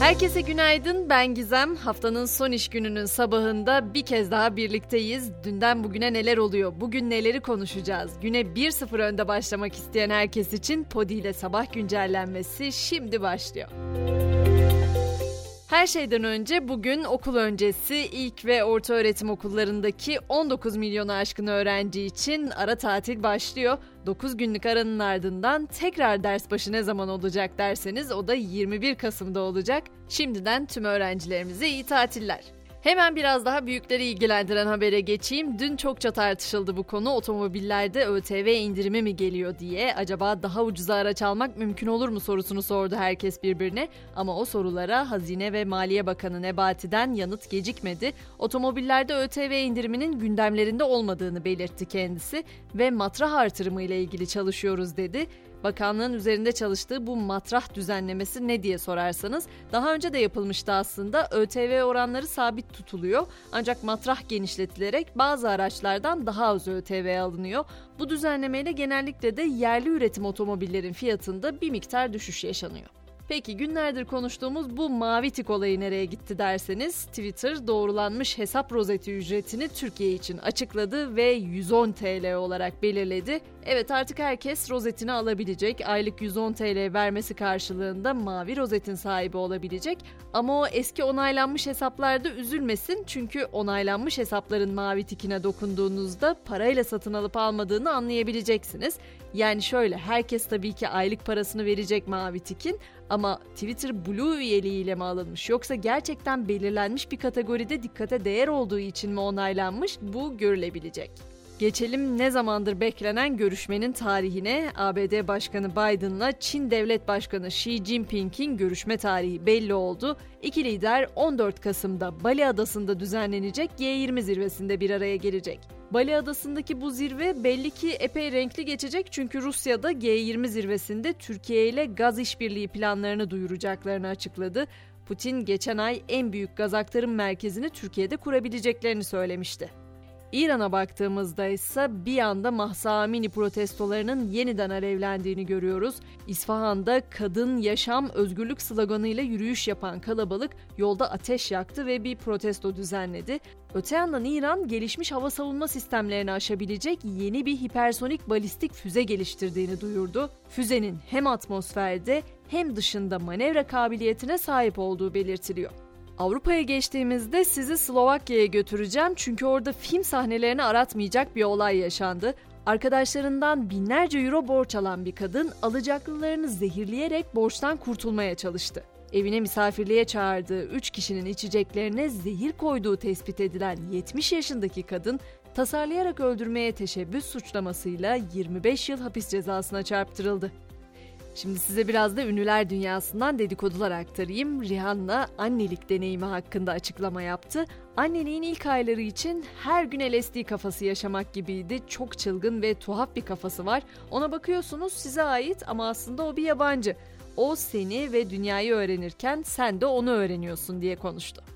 Herkese günaydın. Ben Gizem. Haftanın son iş gününün sabahında bir kez daha birlikteyiz. Dünden bugüne neler oluyor? Bugün neleri konuşacağız? Güne 1-0 önde başlamak isteyen herkes için Podi ile sabah güncellenmesi şimdi başlıyor. Her şeyden önce bugün okul öncesi ilk ve orta öğretim okullarındaki 19 milyonu aşkın öğrenci için ara tatil başlıyor. 9 günlük aranın ardından tekrar ders başı ne zaman olacak derseniz o da 21 Kasım'da olacak. Şimdiden tüm öğrencilerimize iyi tatiller. Hemen biraz daha büyükleri ilgilendiren habere geçeyim. Dün çokça tartışıldı bu konu. Otomobillerde ÖTV indirimi mi geliyor diye. Acaba daha ucuza araç almak mümkün olur mu sorusunu sordu herkes birbirine. Ama o sorulara Hazine ve Maliye Bakanı Nebati'den yanıt gecikmedi. Otomobillerde ÖTV indiriminin gündemlerinde olmadığını belirtti kendisi ve matrah artırımı ile ilgili çalışıyoruz dedi. Bakanlığın üzerinde çalıştığı bu matrah düzenlemesi ne diye sorarsanız daha önce de yapılmıştı aslında. ÖTV oranları sabit tutuluyor ancak matrah genişletilerek bazı araçlardan daha az ÖTV alınıyor. Bu düzenlemeyle genellikle de yerli üretim otomobillerin fiyatında bir miktar düşüş yaşanıyor. Peki günlerdir konuştuğumuz bu mavi tik olayı nereye gitti derseniz Twitter doğrulanmış hesap rozeti ücretini Türkiye için açıkladı ve 110 TL olarak belirledi. Evet artık herkes rozetini alabilecek. Aylık 110 TL vermesi karşılığında mavi rozetin sahibi olabilecek. Ama o eski onaylanmış hesaplarda üzülmesin çünkü onaylanmış hesapların mavi tikine dokunduğunuzda parayla satın alıp almadığını anlayabileceksiniz. Yani şöyle herkes tabii ki aylık parasını verecek mavi tikin ama Twitter Blue üyeliğiyle mi alınmış yoksa gerçekten belirlenmiş bir kategoride dikkate değer olduğu için mi onaylanmış bu görülebilecek. Geçelim ne zamandır beklenen görüşmenin tarihine. ABD Başkanı Biden'la Çin Devlet Başkanı Xi Jinping'in görüşme tarihi belli oldu. İki lider 14 Kasım'da Bali Adası'nda düzenlenecek G20 zirvesinde bir araya gelecek. Bali Adası'ndaki bu zirve belli ki epey renkli geçecek çünkü Rusya'da G20 zirvesinde Türkiye ile gaz işbirliği planlarını duyuracaklarını açıkladı. Putin geçen ay en büyük gaz aktarım merkezini Türkiye'de kurabileceklerini söylemişti. İran'a baktığımızda ise bir anda Mahsa Amini protestolarının yeniden alevlendiğini görüyoruz. İsfahan'da kadın, yaşam, özgürlük sloganıyla yürüyüş yapan kalabalık yolda ateş yaktı ve bir protesto düzenledi. Öte yandan İran gelişmiş hava savunma sistemlerini aşabilecek yeni bir hipersonik balistik füze geliştirdiğini duyurdu. Füzenin hem atmosferde hem dışında manevra kabiliyetine sahip olduğu belirtiliyor. Avrupa'ya geçtiğimizde sizi Slovakya'ya götüreceğim çünkü orada film sahnelerini aratmayacak bir olay yaşandı. Arkadaşlarından binlerce euro borç alan bir kadın alacaklılarını zehirleyerek borçtan kurtulmaya çalıştı. Evine misafirliğe çağırdığı 3 kişinin içeceklerine zehir koyduğu tespit edilen 70 yaşındaki kadın tasarlayarak öldürmeye teşebbüs suçlamasıyla 25 yıl hapis cezasına çarptırıldı. Şimdi size biraz da ünlüler dünyasından dedikodular aktarayım. Rihanna annelik deneyimi hakkında açıklama yaptı. Anneliğin ilk ayları için her gün LSD kafası yaşamak gibiydi. Çok çılgın ve tuhaf bir kafası var. Ona bakıyorsunuz size ait ama aslında o bir yabancı. O seni ve dünyayı öğrenirken sen de onu öğreniyorsun diye konuştu.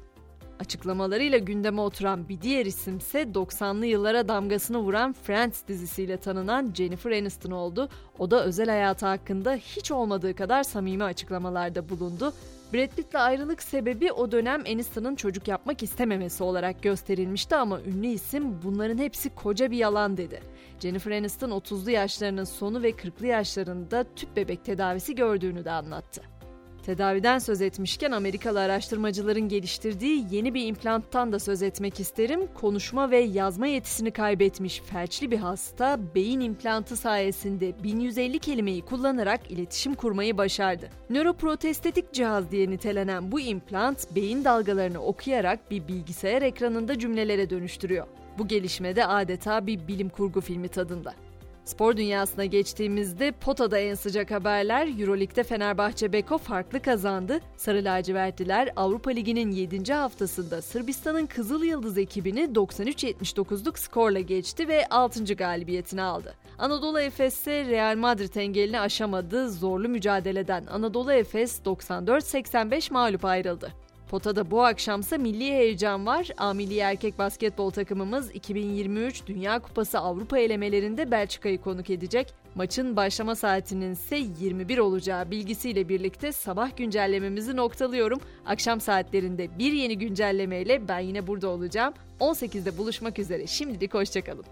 Açıklamalarıyla gündeme oturan bir diğer isimse 90'lı yıllara damgasını vuran Friends dizisiyle tanınan Jennifer Aniston oldu. O da özel hayatı hakkında hiç olmadığı kadar samimi açıklamalarda bulundu. Brad Pitt'le ayrılık sebebi o dönem Aniston'ın çocuk yapmak istememesi olarak gösterilmişti ama ünlü isim bunların hepsi koca bir yalan dedi. Jennifer Aniston 30'lu yaşlarının sonu ve 40'lı yaşlarında tüp bebek tedavisi gördüğünü de anlattı. Tedaviden söz etmişken Amerikalı araştırmacıların geliştirdiği yeni bir implanttan da söz etmek isterim. Konuşma ve yazma yetisini kaybetmiş felçli bir hasta beyin implantı sayesinde 1150 kelimeyi kullanarak iletişim kurmayı başardı. Nöroprotestetik cihaz diye nitelenen bu implant beyin dalgalarını okuyarak bir bilgisayar ekranında cümlelere dönüştürüyor. Bu gelişme de adeta bir bilim kurgu filmi tadında. Spor dünyasına geçtiğimizde potada en sıcak haberler Euroleague'de Fenerbahçe Beko farklı kazandı. Sarı lacivertliler Avrupa Ligi'nin 7. haftasında Sırbistan'ın Kızıl Yıldız ekibini 93-79'luk skorla geçti ve 6. galibiyetini aldı. Anadolu Efes ise Real Madrid engelini aşamadı. Zorlu mücadeleden Anadolu Efes 94-85 mağlup ayrıldı. Potada bu akşamsa milli heyecan var. A milli erkek basketbol takımımız 2023 Dünya Kupası Avrupa elemelerinde Belçika'yı konuk edecek. Maçın başlama saatinin ise 21 olacağı bilgisiyle birlikte sabah güncellememizi noktalıyorum. Akşam saatlerinde bir yeni güncellemeyle ben yine burada olacağım. 18'de buluşmak üzere. Şimdilik hoşçakalın.